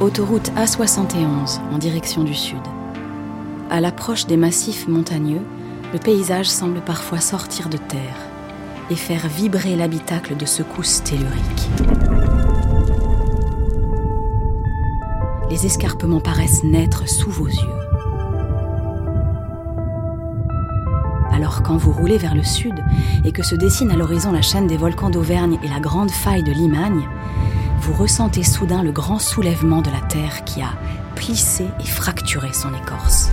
Autoroute A71 en direction du sud. À l'approche des massifs montagneux, le paysage semble parfois sortir de terre et faire vibrer l'habitacle de secousses telluriques. Les escarpements paraissent naître sous vos yeux. Alors quand vous roulez vers le sud et que se dessine à l'horizon la chaîne des volcans d'Auvergne et la grande faille de Limagne, vous ressentez soudain le grand soulèvement de la Terre qui a plissé et fracturé son écorce.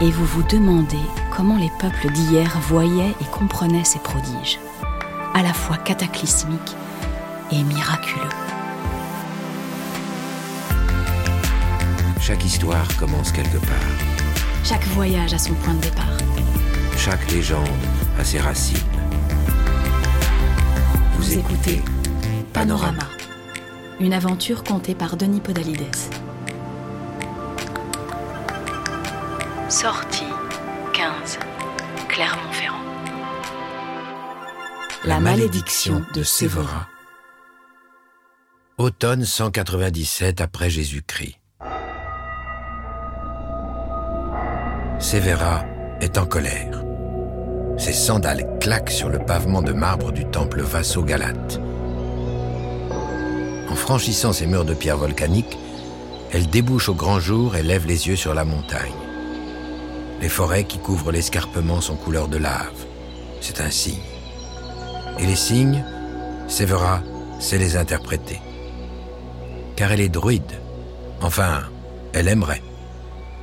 Et vous vous demandez comment les peuples d'hier voyaient et comprenaient ces prodiges, à la fois cataclysmiques et miraculeux. Chaque histoire commence quelque part. Chaque voyage a son point de départ. Chaque légende a ses racines. Vous, écoutez Panorama, une aventure contée par Denis Podalides. Sortie 15, Clermont-Ferrand. La malédiction de Sévéra. Automne 197 après Jésus-Christ. Sévéra est en colère. Ses sandales claquent sur le pavement de marbre du temple Vasso-Galate. En franchissant ces murs de pierre volcanique, elle débouche au grand jour et lève les yeux sur la montagne. Les forêts qui couvrent l'escarpement sont couleur de lave. C'est un signe. Et les signes, Sévéra sait les interpréter. Car elle est druide. Enfin, elle aimerait.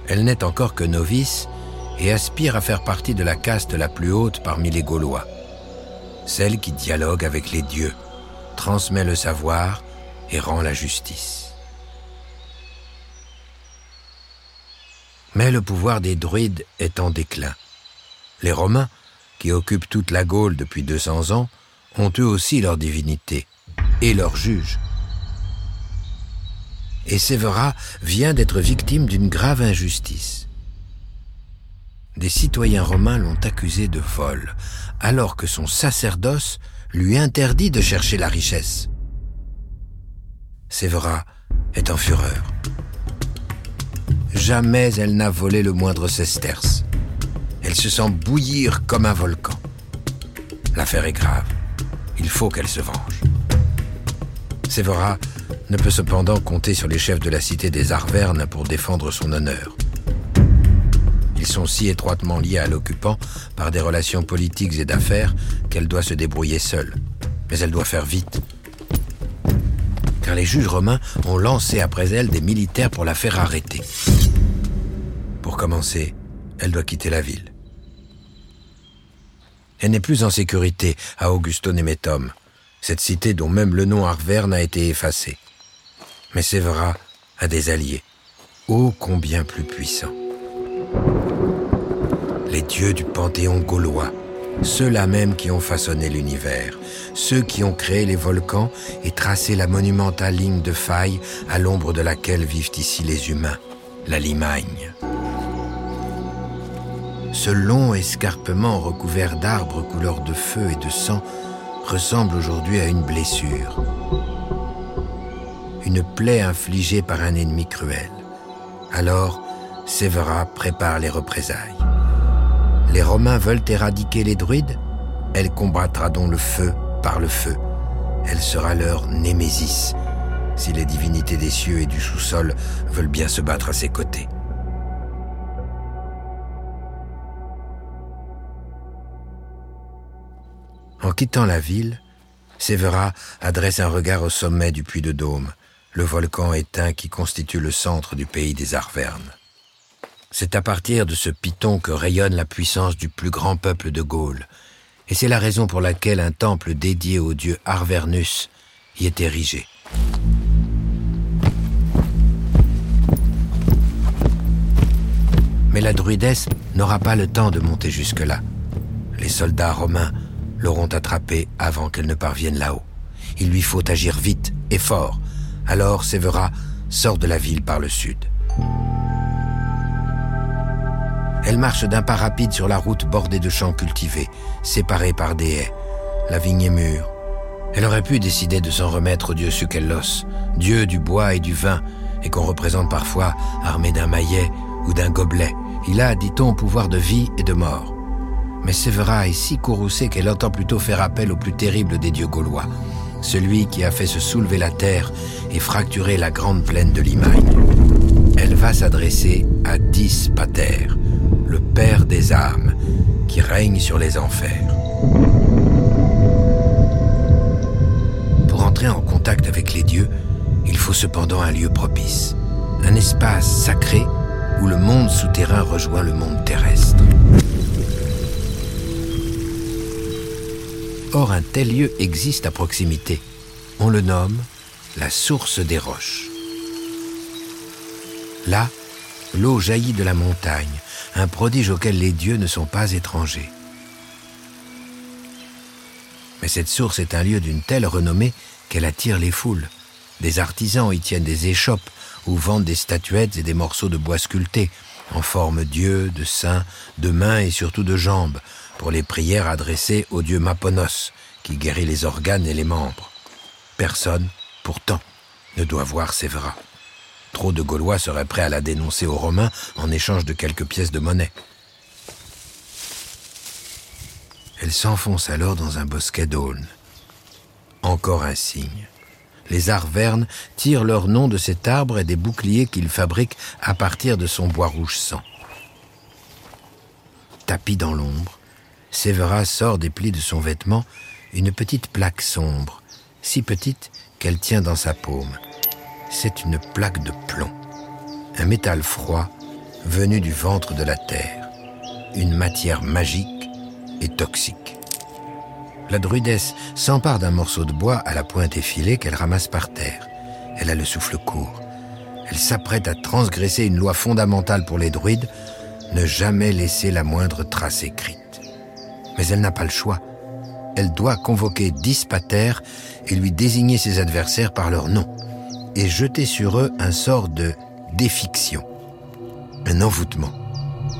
Elle n'est encore que novice et aspire à faire partie de la caste la plus haute parmi les Gaulois, celle qui dialogue avec les dieux, transmet le savoir et rend la justice. Mais le pouvoir des druides est en déclin. Les Romains, qui occupent toute la Gaule depuis 200 ans, ont eux aussi leur divinité et leur juge. Et Sévéra vient d'être victime d'une grave injustice des citoyens romains l'ont accusé de vol, alors que son sacerdoce lui interdit de chercher la richesse. Sévéra est en fureur. Jamais elle n'a volé le moindre sesterce. Elle se sent bouillir comme un volcan. L'affaire est grave. Il faut qu'elle se venge. Sévéra ne peut cependant compter sur les chefs de la cité des Arvernes pour défendre son honneur. Sont si étroitement liés à l'occupant par des relations politiques et d'affaires qu'elle doit se débrouiller seule. Mais elle doit faire vite. Car les juges romains ont lancé après elle des militaires pour la faire arrêter. Pour commencer, elle doit quitter la ville. Elle n'est plus en sécurité à Augusto Nemetum, cette cité dont même le nom Arverne a été effacé. Mais Sévéra a des alliés, ô combien plus puissants les dieux du panthéon gaulois, ceux-là même qui ont façonné l'univers, ceux qui ont créé les volcans et tracé la monumentale ligne de faille à l'ombre de laquelle vivent ici les humains, la Limagne. Ce long escarpement recouvert d'arbres couleur de feu et de sang ressemble aujourd'hui à une blessure, une plaie infligée par un ennemi cruel. Alors, Sévéra prépare les représailles les Romains veulent éradiquer les druides, elle combattra donc le feu par le feu. Elle sera leur némésis, si les divinités des cieux et du sous-sol veulent bien se battre à ses côtés. En quittant la ville, Sévéra adresse un regard au sommet du puits de Dôme, le volcan éteint qui constitue le centre du pays des Arvernes. C'est à partir de ce piton que rayonne la puissance du plus grand peuple de Gaule, et c'est la raison pour laquelle un temple dédié au dieu Arvernus y est érigé. Mais la druidesse n'aura pas le temps de monter jusque-là. Les soldats romains l'auront attrapée avant qu'elle ne parvienne là-haut. Il lui faut agir vite et fort. Alors Sévéra sort de la ville par le sud. Elle marche d'un pas rapide sur la route bordée de champs cultivés, séparés par des haies. La vigne est mûre, Elle aurait pu décider de s'en remettre au dieu Sukellos, dieu du bois et du vin, et qu'on représente parfois armé d'un maillet ou d'un gobelet. Il a, dit-on, pouvoir de vie et de mort. Mais Sévera est si courroucée qu'elle entend plutôt faire appel au plus terrible des dieux gaulois, celui qui a fait se soulever la terre et fracturer la grande plaine de Limagne. Elle va s'adresser à Dis Pater, le père des âmes, qui règne sur les enfers. Pour entrer en contact avec les dieux, il faut cependant un lieu propice, un espace sacré où le monde souterrain rejoint le monde terrestre. Or, un tel lieu existe à proximité. On le nomme la source des roches. Là, l'eau jaillit de la montagne, un prodige auquel les dieux ne sont pas étrangers. Mais cette source est un lieu d'une telle renommée qu'elle attire les foules. Des artisans y tiennent des échoppes ou vendent des statuettes et des morceaux de bois sculptés, en forme d'yeux, de seins, de mains et surtout de jambes, pour les prières adressées au dieu Maponos, qui guérit les organes et les membres. Personne, pourtant, ne doit voir Sévéra. Trop de Gaulois seraient prêts à la dénoncer aux Romains en échange de quelques pièces de monnaie. Elle s'enfonce alors dans un bosquet d'aulnes. Encore un signe. Les arvernes tirent leur nom de cet arbre et des boucliers qu'ils fabriquent à partir de son bois rouge sang. Tapis dans l'ombre, Sévéra sort des plis de son vêtement une petite plaque sombre, si petite qu'elle tient dans sa paume. C'est une plaque de plomb, un métal froid venu du ventre de la terre, une matière magique et toxique. La druidesse s'empare d'un morceau de bois à la pointe effilée qu'elle ramasse par terre. Elle a le souffle court. Elle s'apprête à transgresser une loi fondamentale pour les druides, ne jamais laisser la moindre trace écrite. Mais elle n'a pas le choix. Elle doit convoquer Dispater et lui désigner ses adversaires par leur nom, et jeter sur eux un sort de défiction, un envoûtement,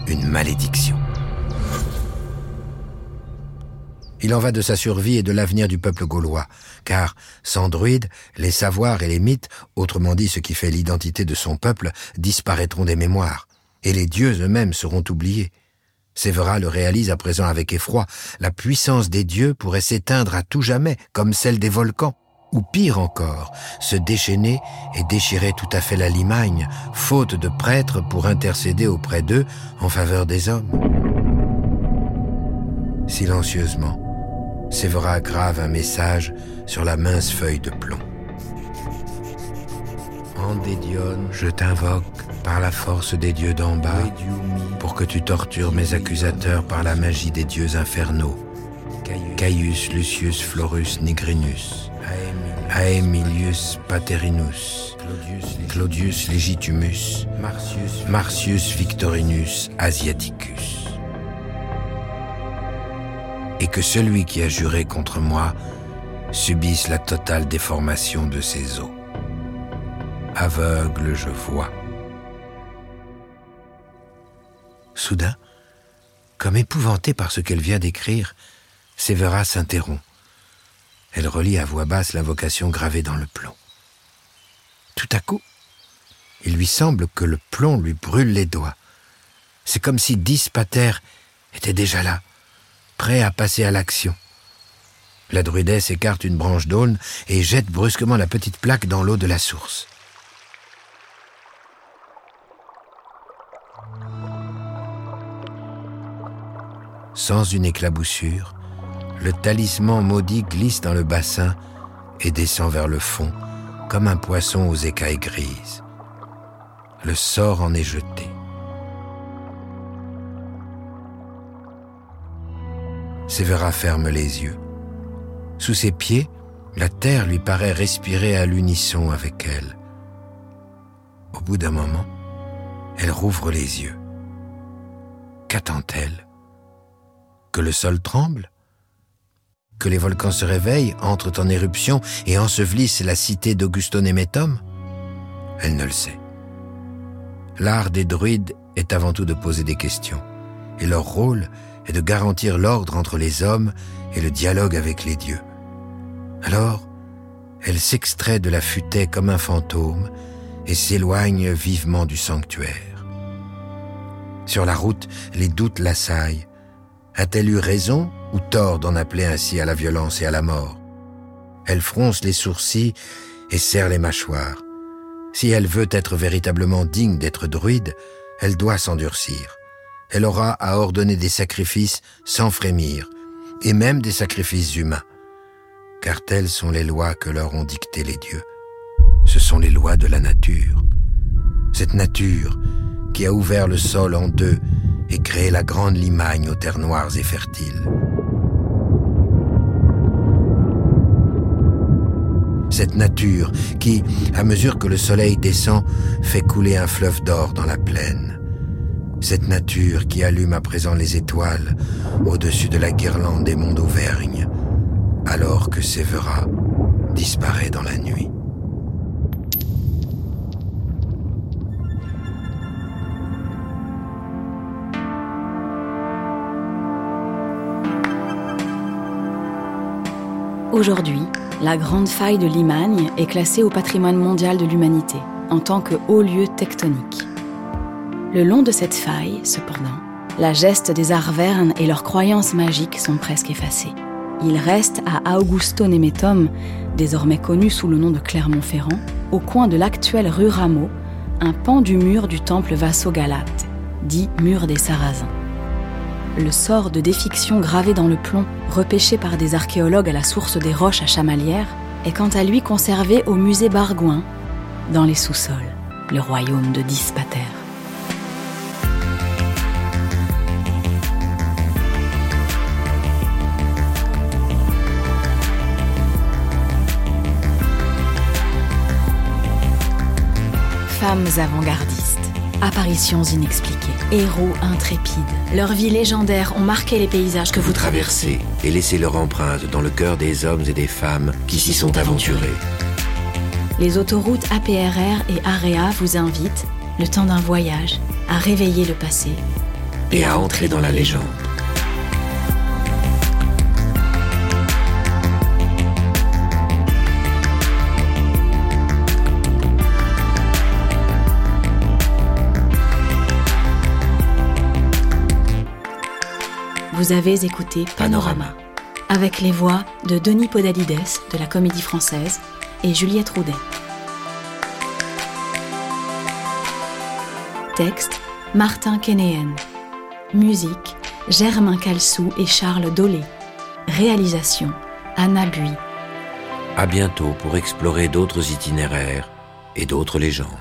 une malédiction. Il en va de sa survie et de l'avenir du peuple gaulois, car sans druides, les savoirs et les mythes, autrement dit ce qui fait l'identité de son peuple, disparaîtront des mémoires, et les dieux eux-mêmes seront oubliés. Sévéra le réalise à présent avec effroi, la puissance des dieux pourrait s'éteindre à tout jamais, comme celle des volcans, ou pire encore, se déchaîner et déchirer tout à fait la Limagne, faute de prêtres pour intercéder auprès d'eux en faveur des hommes. Silencieusement, Sévéra grave un message sur la mince feuille de plomb. Andédione, je t'invoque par la force des dieux d'en bas pour que tu tortures mes accusateurs par la magie des dieux infernaux. Caius Lucius Florus Nigrinus, Aemilius Paterinus, Claudius Legitimus, Marcius Victorinus Asiaticus et que celui qui a juré contre moi subisse la totale déformation de ses os. Aveugle, je vois. Soudain, comme épouvantée par ce qu'elle vient d'écrire, Sévéra s'interrompt. Elle relit à voix basse l'invocation gravée dans le plomb. Tout à coup, il lui semble que le plomb lui brûle les doigts. C'est comme si Dis Pater était déjà là, prêt à passer à l'action. La druidesse écarte une branche d'aulne et jette brusquement la petite plaque dans l'eau de la source. Sans une éclaboussure, le talisman maudit glisse dans le bassin et descend vers le fond comme un poisson aux écailles grises. Le sort en est jeté. Sévéra ferme les yeux. Sous ses pieds, la terre lui paraît respirer à l'unisson avec elle. Au bout d'un moment, elle rouvre les yeux. Qu'attend-elle? Que le sol tremble? Que les volcans se réveillent, entrent en éruption et ensevelissent la cité d'Augusto Nemetum Elle ne le sait. L'art des druides est avant tout de poser des questions, et leur rôle est de garantir l'ordre entre les hommes et le dialogue avec les dieux. Alors, elle s'extrait de la futaie comme un fantôme et s'éloigne vivement du sanctuaire. Sur la route, les doutes l'assaillent. A-t-elle eu raison ou tort d'en appeler ainsi à la violence et à la mort? Elle fronce les sourcils et serre les mâchoires. Si elle veut être véritablement digne d'être druide, elle doit s'endurcir. Elle aura à ordonner des sacrifices sans frémir, et même des sacrifices humains, car telles sont les lois que leur ont dictées les dieux. Ce sont les lois de la nature. Cette nature qui a ouvert le sol en deux et créé la grande limagne aux terres noires et fertiles. Cette nature qui, à mesure que le soleil descend, fait couler un fleuve d'or dans la plaine. Cette nature qui allume à présent les étoiles au-dessus de la guirlande des monts d'Auvergne, alors que Séverat disparaît dans la nuit. Aujourd'hui, la grande faille de Limagne est classée au patrimoine mondial de l'humanité en tant que haut lieu tectonique. Le long de cette faille, cependant, la geste des Arvernes et leurs croyances magiques sont presque effacées. Il reste à Augusto Nemetum, désormais connu sous le nom de Clermont-Ferrand, au coin de l'actuelle rue Rameau, un pan du mur du temple Vasso-Galate, dit mur des Sarrasins. Le sort de défiction gravé dans le plomb, repêché par des archéologues à la source des roches à Chamalières, est quant à lui conservé au musée Bargouin, dans les sous-sols, le royaume de Dispater. Femmes avant-gardistes, apparitions inexpliquées, héros intrépides. Leurs vies légendaires ont marqué les paysages que vous traversez et laissé leur empreinte dans le cœur des hommes et des femmes qui s'y sont aventurés. Les autoroutes APRR et AREA vous invitent, le temps d'un voyage, à réveiller le passé et à entrer dans la légende. Vous avez écouté Panorama, avec les voix de Denis Podalides de la Comédie Française et Juliette Roudet. Texte Martin Kénéen. Musique Germain Calsou et Charles Dolé. Réalisation Anna Bui. À bientôt pour explorer d'autres itinéraires et d'autres légendes.